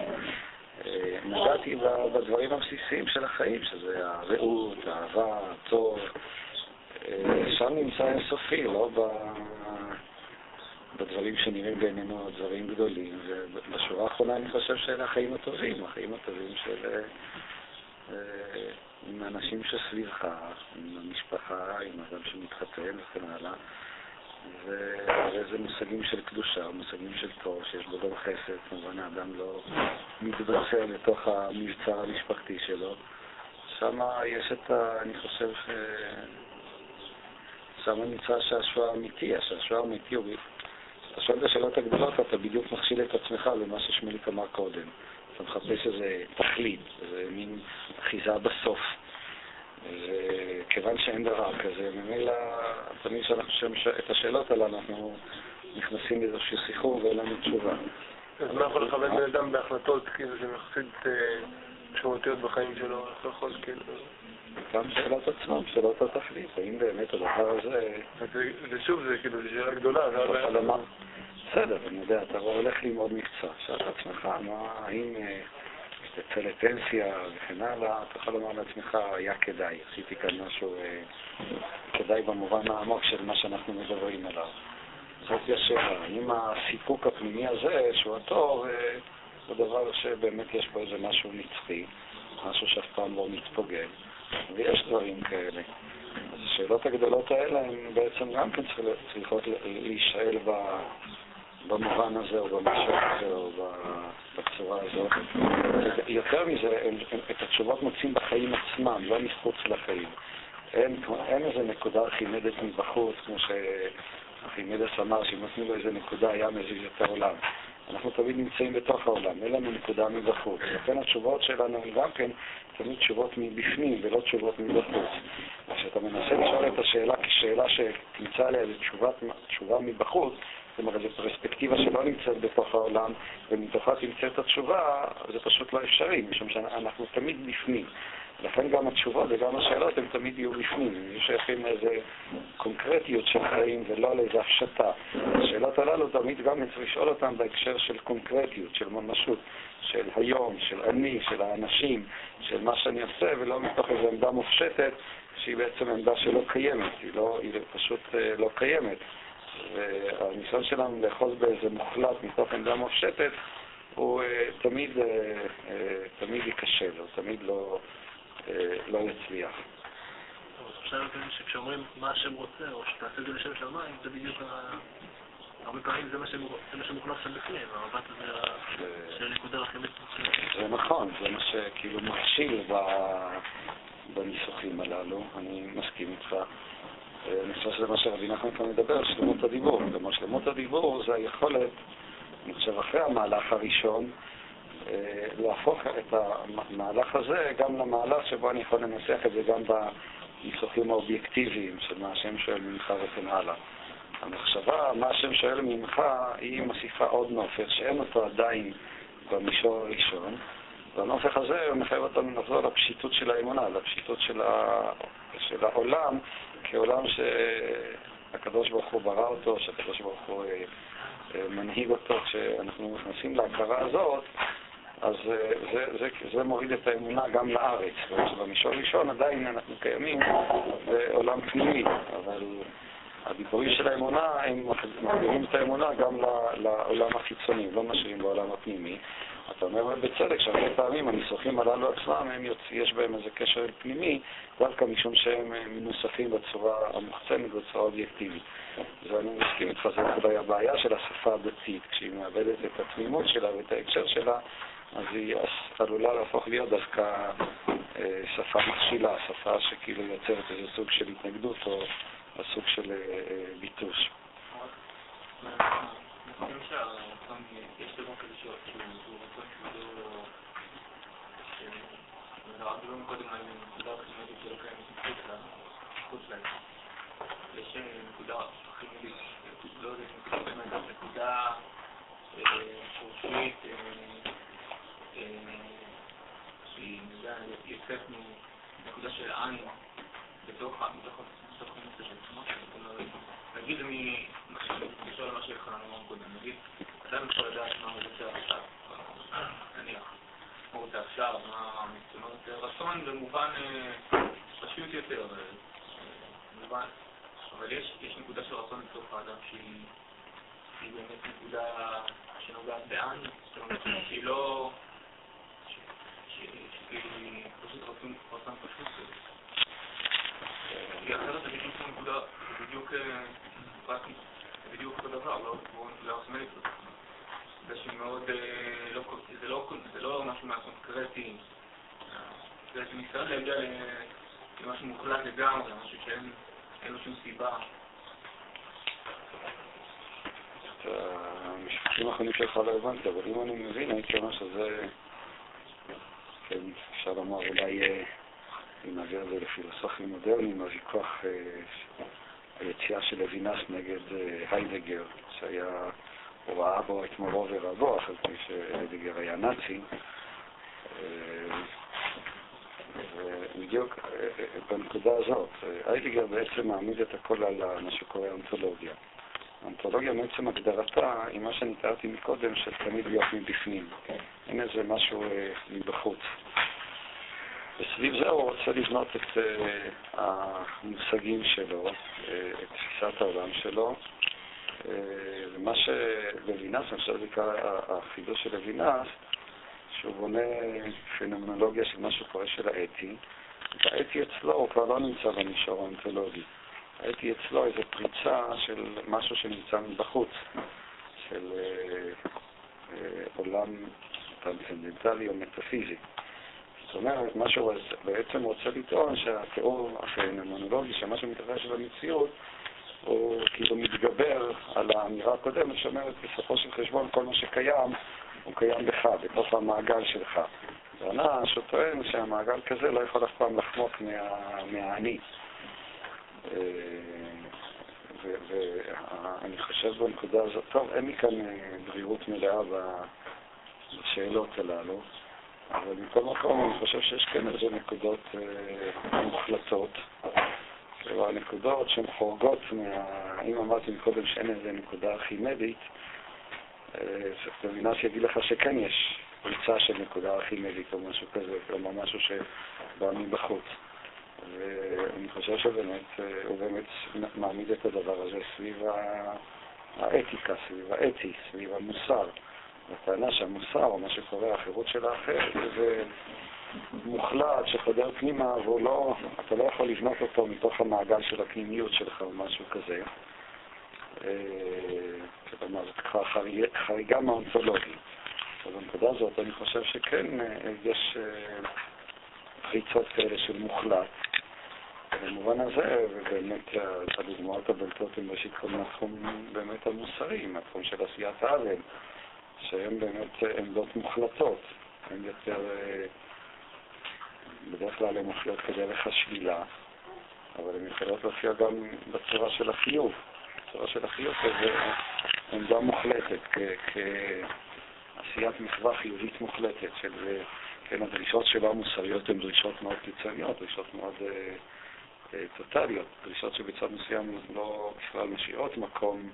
S2: נגעתי בדברים הבסיסיים של החיים, שזה הרעות, האהבה, הטוב. שם נמצא אינסופי, לא ב- בדברים שנראים בעינינו דברים גדולים. ובשורה האחרונה אני חושב שאלה החיים הטובים, החיים הטובים של... אה, אה, עם האנשים שסביבך, עם המשפחה, עם האדם שמתחתן וכן הלאה. וזה מושגים של קדושה, מושגים של טוב, שיש בו גם חסד, כמובן האדם לא מתבצר לתוך המבצר המשפחתי שלו. שם יש את ה... אני חושב ש... שם נמצא השעשוע האמיתי, השעשוע האמיתי הוא... אתה שואל את השאלות הגדולות, אתה בדיוק מכשיל את עצמך במה ששמוליק אמר קודם. אתה מחפש איזה תכלית, איזה מין אחיזה בסוף. וכיוון שאין דבר כזה, ממילא תמיד כשאנחנו שואלים את השאלות האלה אנחנו נכנסים לאיזשהו סיכום ואין לנו תשובה.
S1: אז מה יכול לכוון בן אדם בהחלטות, כאילו, שהן יחסית משמעותיות בחיים שלו, איך יכול, כאילו...
S2: גם שאלות עצמם, שאלות התכלית, האם באמת הדבר הזה...
S1: זה- זה זה כאילו, שאלה גדולה, זה הרבה...
S2: בסדר, אני יודע, אתה הולך ללמוד מקצוע, שאל את עצמך, מה, האם אה, תצא לפנסיה וכן הלאה, אתה יכול לומר לעצמך, היה כדאי, עשיתי כאן משהו אה, כדאי במובן העמוק של מה שאנחנו מדברים עליו. זאת השאלה, האם הסיפוק הפנימי הזה, שהוא הטוב, אה, הוא דבר שבאמת יש בו איזה משהו נצחי, משהו שאף פעם לא מתפוגג, ויש דברים כאלה. אז השאלות הגדולות האלה הן בעצם גם כן צריכות- להישאל במובן הזה או במשהו הזה או בצורה הזאת. יותר מזה, הם, הם, את התשובות מוצאים בחיים עצמם, לא מחוץ לחיים. אין, אין איזה נקודה ארכימדית מבחוץ, כמו שארכימדס אמר, שאם נותנים לו איזה נקודה היה מזיז את העולם. אנחנו תמיד נמצאים בתוך העולם, אין לנו נקודה מבחוץ. לכן התשובות שלנו הן גם כן תמיד תשובות מבפנים ולא תשובות מבחוץ. כשאתה מנסה לשאול את השאלה כשאלה שתמצא עליה תשובה מבחוץ, זאת אומרת, זו פרספקטיבה שלא נמצאת בתוך העולם, ומתוכה תמצא את התשובה, זה פשוט לא אפשרי, משום שאנחנו תמיד בפנים. לכן גם התשובות וגם השאלות הן תמיד יהיו בפנים, הם יהיו שייכים לאיזו קונקרטיות של חיים ולא לאיזו הפשטה. השאלות הללו תמיד גם צריך לשאול אותן בהקשר של קונקרטיות, של ממשות, של היום, של אני, של האנשים, של מה שאני עושה, ולא מתוך איזו עמדה מופשטת שהיא בעצם עמדה שלא קיימת, היא, לא, היא פשוט אה, לא קיימת. והניסיון שלנו לאחוז באיזה מוחלט מתוך עמדה מופשטת הוא אה, תמיד, אה, תמיד ייכשל, הוא תמיד לא, לא יצליח.
S4: אבל לפעמים שכשאומרים מה השם רוצה, או שתעשה את זה לשם שמיים, זה בדיוק ה... הרבה פעמים זה מה שמוכנס שם בפנים, המבט הזה של נקודה הכי מצומצמת.
S2: זה נכון, זה מה שכאילו מכשיל בניסוחים הללו, אני מסכים איתך. אה, אני חושב שזה מה שרבי נחמן כאן מדבר, שלמות הדיבור. כלומר, שלמות הדיבור זה היכולת, אני חושב, אחרי המהלך הראשון, אה, להפוך את המהלך הזה גם למהלך שבו אני יכול לנסח את זה גם בניסוחים האובייקטיביים של מה השם שואל ממך וכן הלאה. המחשבה, מה השם שואל ממך, היא מוסיפה עוד נופך, שאין אותו עדיין במישור הראשון, והנופך הזה מחייב אותנו לחזור לפשיטות של האמונה, לפשיטות של, ה... של העולם, כעולם שהקדוש ברוך הוא ברא אותו, שהקדוש ברוך הוא אה, אה, מנהיג אותו, כשאנחנו נכנסים להכרה הזאת, אז אה, זה, זה, זה מוריד את האמונה גם לארץ. זאת אומרת שבמישור הראשון עדיין אנחנו קיימים בעולם פנימי, אבל הדיבורים של האמונה, הם מחזירים את האמונה גם לעולם החיצוני, לא משאירים בעולם הפנימי. אתה אומר בצדק שהרבה פעמים הניסוחים הללו עצמם, הם יוצ... יש בהם איזה קשר פנימי, דווקא משום שהם אה, מנוסחים בצורה המוחצנת, בצורה אובייקטיבית. ואני מסכים איתך, זו אולי הבעיה של השפה הדתית, כשהיא מאבדת את התמימות שלה ואת ההקשר שלה, אז היא עלולה להפוך להיות דווקא אה, שפה מכשילה, שפה שכאילו יוצרת איזה סוג של התנגדות או, סוג של אה, אה, ביטוש.
S5: יש לא... נקודה ארכימדית, לא יודעת, נקודה שורשית, שהיא יוצאת מנקודה של עין בתוך הנושא של עצמו. נגיד אני, בקשר למה שהתחלנו אמרנו קודם, נגיד, אדם יכול לדעת מה הוא רוצה עכשיו, נניח. מה הוא רוצה עכשיו, מה... אומרת, רצון במובן פשוט יותר, במובן, אבל יש, נקודה של רצון לצורך האדם שהיא, באמת נקודה שנוגעת בעין, שהיא לא... פשוט רצון, רצון פשוט. כי אחרת זה בדיוק נקודה, זה בדיוק זה בדיוק אותו דבר, לא נקודה ארכימדית. זה שמאוד, זה לא, משהו מהקונקרטי, זה ניסיון להגיע למשהו מוחלט לגמרי, משהו שאין לו שום סיבה.
S2: את המשפטים האחרונים שלך לא הבנתי, אבל אם אני מבין, הייתי אומר שזה, אפשר לומר אולי, אם נעביר את זה לפילוסופים מודרניים, הוויכוח, היציאה של לוינס נגד היידגר, שהיה, הוא ראה בו את מורו ורבו, אחרי שהיידגר היה נאצי. ובדיוק בנקודה הזאת, היידגר בעצם מעמיד את הכל על מה שקורא אונתולוגיה. האונתולוגיה מעצם הגדרתה היא מה שאני תיארתי מקודם, של תמיד להיות מבפנים. אין איזה משהו מבחוץ. וסביב זה הוא רוצה לבנות את המושגים שלו, את תפיסת העולם שלו. ומה שלוינס, אני חושב בעיקר החידוש של לוינס, שהוא בונה פנומנולוגיה של מה שקורה של האתי, והאתי אצלו הוא כבר לא נמצא במישור האונתולוגי. האתי אצלו איזו פריצה של משהו שנמצא מבחוץ, של אה, אה, עולם טרנסצנדנטלי או מטאפיזי. זאת אומרת, מה שהוא בעצם רוצה לטעון שהתיאור הפנומנולוגי של מה שמתרחש במציאות הוא כאילו מתגבר על האמירה הקודמת שאומרת בסופו של חשבון כל מה שקיים הוא קיים בך, בתוך המעגל שלך. הוא טוען שהמעגל כזה לא יכול אף פעם לחמוק מה. ואני חושב בנקודה הזאת, טוב, אין לי כאן בריאות מלאה בשאלות הללו, אבל מכל מקום אני חושב שיש כאן איזה נקודות מוחלטות. כלומר, הנקודות שהן חורגות מה... אם אמרתי קודם שאין איזה נקודה ארכימדית, לוינס יגיד לך שכן יש פריצה של נקודה ארכימדית או משהו כזה, כלומר משהו שבא מבחוץ. ואני חושב שבאמת, הוא באמת מעמיד את הדבר הזה סביב האתיקה, סביב האתי, סביב המוסר. הטענה שהמוסר, או מה שקורה, החירות של האחר, זה מוחלט שחודר פנימה, והוא לא, אתה לא יכול לבנות אותו מתוך המעגל של הפנימיות שלך או משהו כזה. כלומר, זאת כבר חריגה מהאונתולוגית. אז בנקודה הזאת אני חושב שכן יש פריצות כאלה של מוחלט. במובן הזה, ובאמת הדוגמאות הבולטות הן ראשית כל מהתחום באמת המוסרי, מהתחום של עשיית העוול, שהן באמת עמדות מוחלטות, הן יותר, בדרך כלל הן מופיעות כדרך השלילה, אבל הן יכולות להופיע גם בצורה של החיוב. בצורה של החיוב זה עמדה מוחלטת, כעשיית מחווה חיובית מוחלטת של, כן, הדרישות שלה המוסריות הן דרישות מאוד קיצוניות, דרישות מאוד אה, אה, טוטליות, דרישות שבצד מסוים לא בכלל משאירות מקום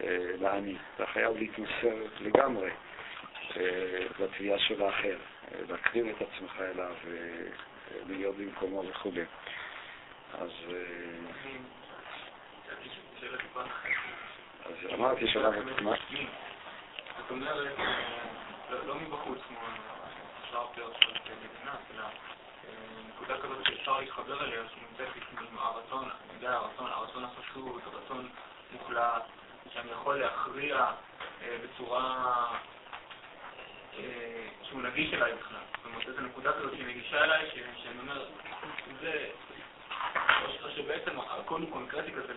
S2: אה, לעני. אתה חייב להתמסר לגמרי אה, לתביעה של האחר, אה, להקריב את עצמך אליו ולהיות במקומו וכו'. אז... אז אמרתי שלב...
S5: זאת אומרת, לא מבחוץ, כמו שרפר של מדינה, אלא נקודה כזאת שאפשר להתחבר אליה, שנמצאת בפנים הרצון, אני יודע, הרצון, הרצון הפשוט, הרצון מוחלט, שאני יכול להכריע בצורה שהוא נגיש אליי בכלל. זאת אומרת, איזו נקודה כזאת שהיא נגישה אליי, שאני אומר, זה... או שבעצם הכל הוא קונקרטי כזה,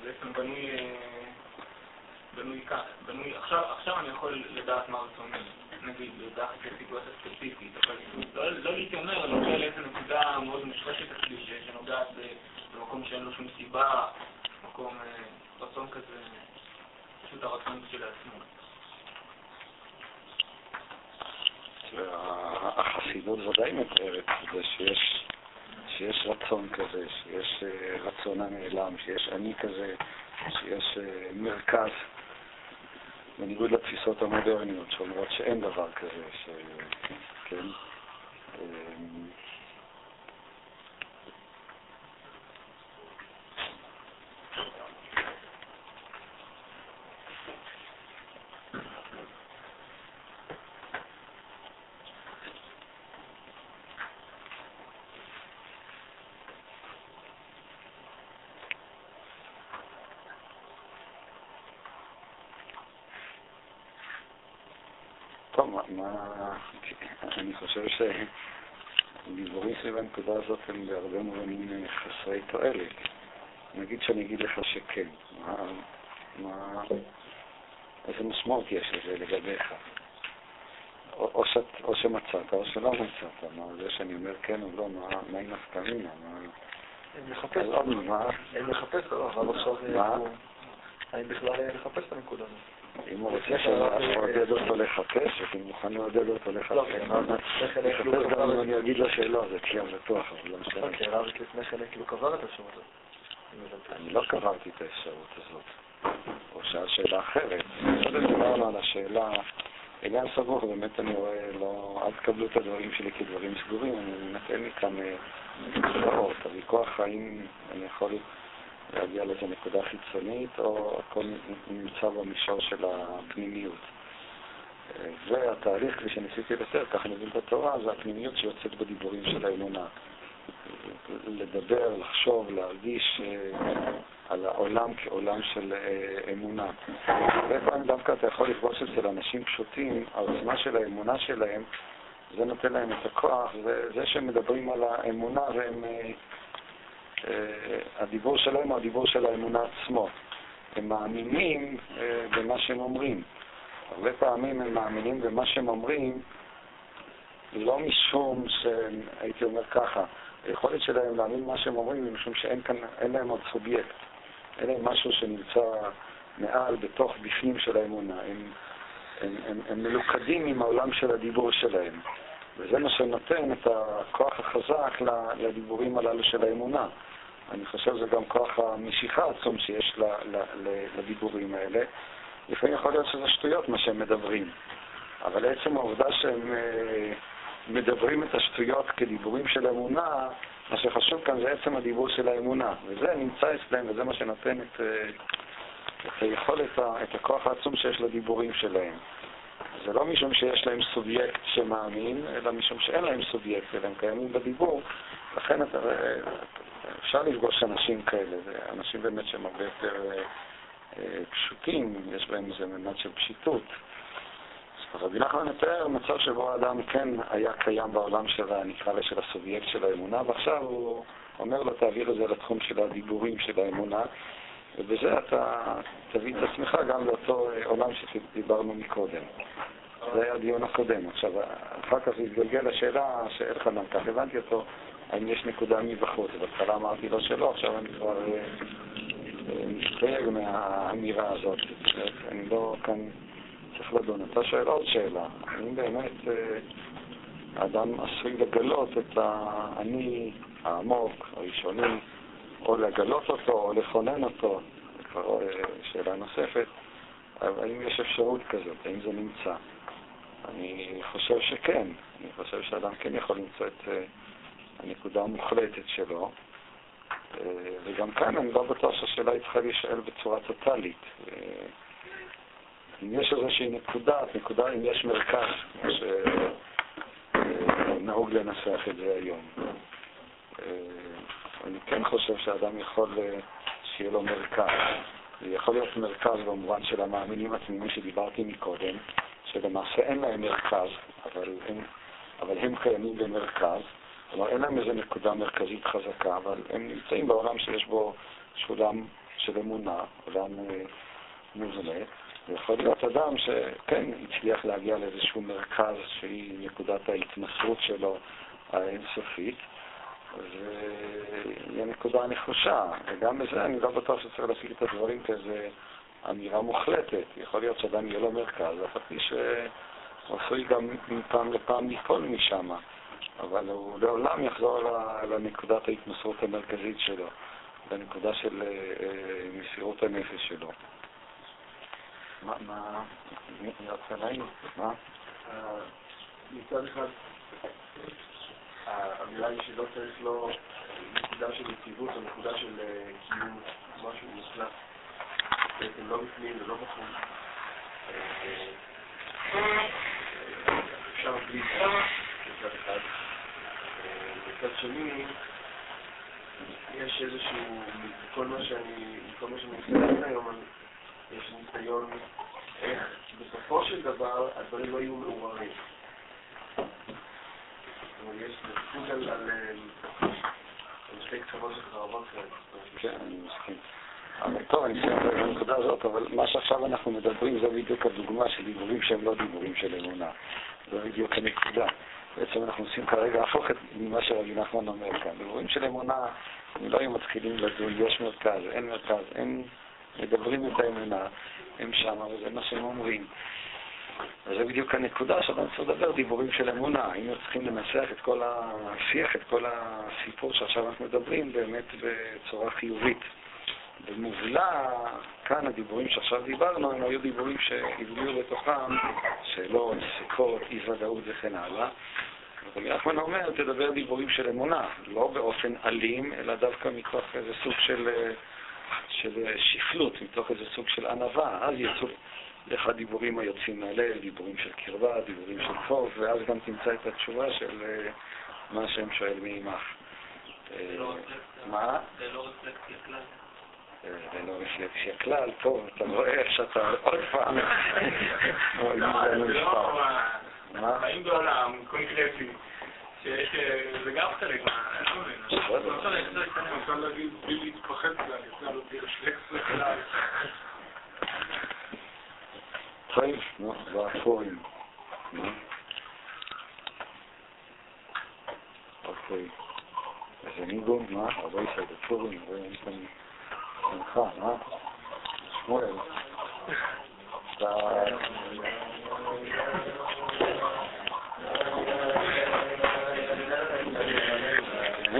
S5: ובעצם בנוי בנוי כאן, בנוי, עכשיו, עכשיו אני יכול לדעת מה רצוני, נגיד, לדעת סיטואציה ספציפית, אבל לא, לא להתיימר, להגיע לאיזה נקודה מאוד מושרשת אצלי, שנוגעת במקום שאין לו שום סיבה, מקום, אה, רצון כזה, פשוט הרצון כשלעצמו.
S2: החסידות ודאי מתארת את זה שיש, שיש רצון כזה, שיש אה, רצון הנעלם, שיש אני כזה, שיש אה, מרכז, בניגוד לתפיסות המודרניות שאומרות שאין דבר כזה, ש... כן? אמ, טוב, מה, מה, אני חושב שדיבורים סביב הנקודה הזאת הם בהרבה מובנים חסרי תועלת. נגיד שאני אגיד לך שכן, מה, מה, איזה משמעות יש לזה לגביך? או, או, שאת, או שמצאת או שלא מצאת. מה, זה שאני אומר כן או לא, מה, מה היא נפקא מינה? מה...
S3: לחפש,
S2: אז עוד מה?
S3: אין לחפש, אבל עכשיו האם בכלל לחפש את הנקודה הזאת?
S2: אם הוא רוצה שנעודד אותו לחפש, אני מוכן לעודד אותו לחפש. אחפש גם אם אני אגיד לו שלא, זה תהיה בטוח, אבל לא משנה.
S3: אוקיי, הרב לפני כן כאילו קבר את האפשרות הזאת.
S2: אני לא קברתי את האפשרות הזאת. הוא שאל שאלה אחרת. קודם דיברנו על השאלה, עניין סבוך, באמת אני רואה, לא, אל תקבלו את הדברים שלי כדברים סגורים, אני מנתן מכאן אה, דעות. הוויכוח האם אני יכול להגיע לאיזו נקודה חיצונית, או הכל נמצא במישור של הפנימיות. אה, והתהליך, כפי שניסיתי לתאר, ככה מבין את התורה, זה הפנימיות שיוצאת בדיבורים של האמונה. לדבר, לחשוב, להרגיש אה, על העולם כעולם של אה, אמונה. הרבה פעמים דווקא אתה יכול לפגוש אצל אנשים פשוטים, העוצמה של האמונה שלהם, זה נותן להם את הכוח, וזה שהם מדברים על האמונה והם... אה, הדיבור שלהם הוא הדיבור של האמונה עצמו. הם מאמינים אה, במה שהם אומרים. הרבה פעמים הם מאמינים במה שהם אומרים לא משום שהייתי אומר ככה, היכולת שלהם להאמין מה שהם אומרים היא משום שאין כאן, להם עוד סובייקט. אין להם משהו שנמצא מעל, בתוך, בפנים של האמונה. הם, הם, הם, הם מלוכדים עם העולם של הדיבור שלהם. וזה מה שנותן את הכוח החזק לדיבורים הללו של האמונה. אני חושב שזה גם כוח המשיכה העצום שיש לדיבורים האלה. לפעמים יכול להיות שזה שטויות מה שהם מדברים, אבל עצם העובדה שהם אה, מדברים את השטויות כדיבורים של אמונה, מה שחשוב כאן זה עצם הדיבור של האמונה, וזה נמצא אצלם וזה מה שנותן את, אה, את היכולת, את הכוח העצום שיש לדיבורים שלהם. זה לא משום שיש להם סובייקט שמאמין, אלא משום שאין להם סובייקט, אלא הם קיימים בדיבור. לכן אתה, אפשר לפגוש אנשים כאלה, אנשים באמת שהם הרבה יותר אה, אה, פשוטים, יש בהם איזה ממד של פשיטות. אז רבי נחמן מתאר מצב שבו האדם כן היה קיים בעולם של, נקרא לה, של הסובייקט של האמונה, ועכשיו הוא אומר לו, תעביר את זה לתחום של הדיבורים של האמונה, ובזה אתה תביא את עצמך גם לאותו עולם שדיברנו מקודם. זה היה הדיון הקודם. עכשיו, אחר כך זה התגלגל לשאלה גם כך הבנתי אותו, האם יש נקודה מבחוץ. בהתחלה אמרתי לו שלא, עכשיו אני כבר אה, מסתייג מהאמירה הזאת. אני לא כאן צריך לדון. אתה שואל עוד שאלה, האם באמת אה, האדם עשוי לגלות את האני העמוק, הראשוני, או לגלות אותו, או לכונן אותו, כבר שאלה נוספת, האם יש אפשרות כזאת, האם זה נמצא? אני חושב שכן, אני חושב שאדם כן יכול למצוא את הנקודה המוחלטת שלו, uh, וגם כאן אני לא בטוח שהשאלה צריכה להישאל בצורה טוטאלית. Uh, אם יש איזושהי נקודה, נקודה אם יש מרכז, כמו שנהוג לנסח את זה היום. Uh, אני כן חושב שאדם יכול שיהיה לו מרכז. זה יכול להיות מרכז במובן של המאמינים התמימים שדיברתי מקודם, שלמעשה אין להם מרכז, אבל הם, אבל הם קיימים במרכז. כלומר, אין להם איזו נקודה מרכזית חזקה, אבל הם נמצאים בעולם שיש בו עולם של אמונה, עולם אה, מובנה, זה יכול להיות אדם שכן הצליח להגיע לאיזשהו מרכז שהיא נקודת ההתמסרות שלו האינסופית, והיא הנקודה הנחושה, וגם בזה אני לא בטוח שצריך להציג את הדברים כאיזה אמירה מוחלטת. יכול להיות שאדם יהיה לו מרכז, אף על פי שהוא עשוי גם מפעם לפעם ליפול משם, אבל הוא לעולם יחזור לנקודת ההתמסרות המרכזית שלו, לנקודה של אה, אה, מסירות הנפש שלו. מה, מה, מי רוצה להעיר? מה?
S6: מצד אחד, האמירה היא שלא צריך לו נקודה של יציבות או נקודה של אה, קיום משהו מוצלח. בעצם לא בפנים ולא בחוץ. אפשר בלי זה, מצד אחד. מצד שני, יש איזשהו, כל מה שאני, כל מה שאני עושה היום, יש ניסיון איך בסופו של דבר הדברים לא יהיו מעוררים. יש נפקות על שתי קצוות של חרבות כאלה.
S2: כן, אני מסכים. טוב, אני מסיים את הנקודה הזאת, אבל מה שעכשיו אנחנו מדברים זה בדיוק הדוגמה של דיבורים שהם לא דיבורים של אמונה. זה בדיוק הנקודה. בעצם אנחנו עושים כרגע הפוך את מה שרבי נחמן אומר כאן. דיבורים של אמונה, אם לא היו מתחילים לדון, יש מרכז, אין מרכז, הם מדברים את האמונה, הם שם, וזה מה שהם אומרים. וזה בדיוק הנקודה שאדם צריך לדבר דיבורים של אמונה. היינו צריכים לנסח את כל השיח, את כל הסיפור שעכשיו אנחנו מדברים, באמת בצורה חיובית. במובלע, כאן הדיבורים שעכשיו דיברנו, הם היו דיבורים שהבליעו בתוכם שאלות, ספקות, אי-ודאות וכן הלאה. רבי נחמן אומר, תדבר דיבורים של אמונה, לא באופן אלים, אלא דווקא מתוך איזה סוג של, של שפלות, מתוך איזה סוג של ענווה. אז יצאו לך דיבורים היוצאים מהלב, דיבורים של קרבה, דיבורים של טוב, ואז גם תמצא את התשובה של מה שהם שואל מעמך. מה?
S5: זה לא רפלקציה כלל.
S2: זה לא רפלקסיה כלל, טוב, אתה רואה איך שאתה עוד פעם...
S5: מה? חיים בעולם קונקרטי, שיש... זה גם חלק מה...
S6: אפשר להגיד בלי להתפחד כלל, אפשר להגיד רפלקסיה כלל.
S2: טוב, נו, באפורים. אוקיי. איזה ניגון, מה? הרבה ישראל בפורים, יש כאן שמחה, מה? שמואל. אתה...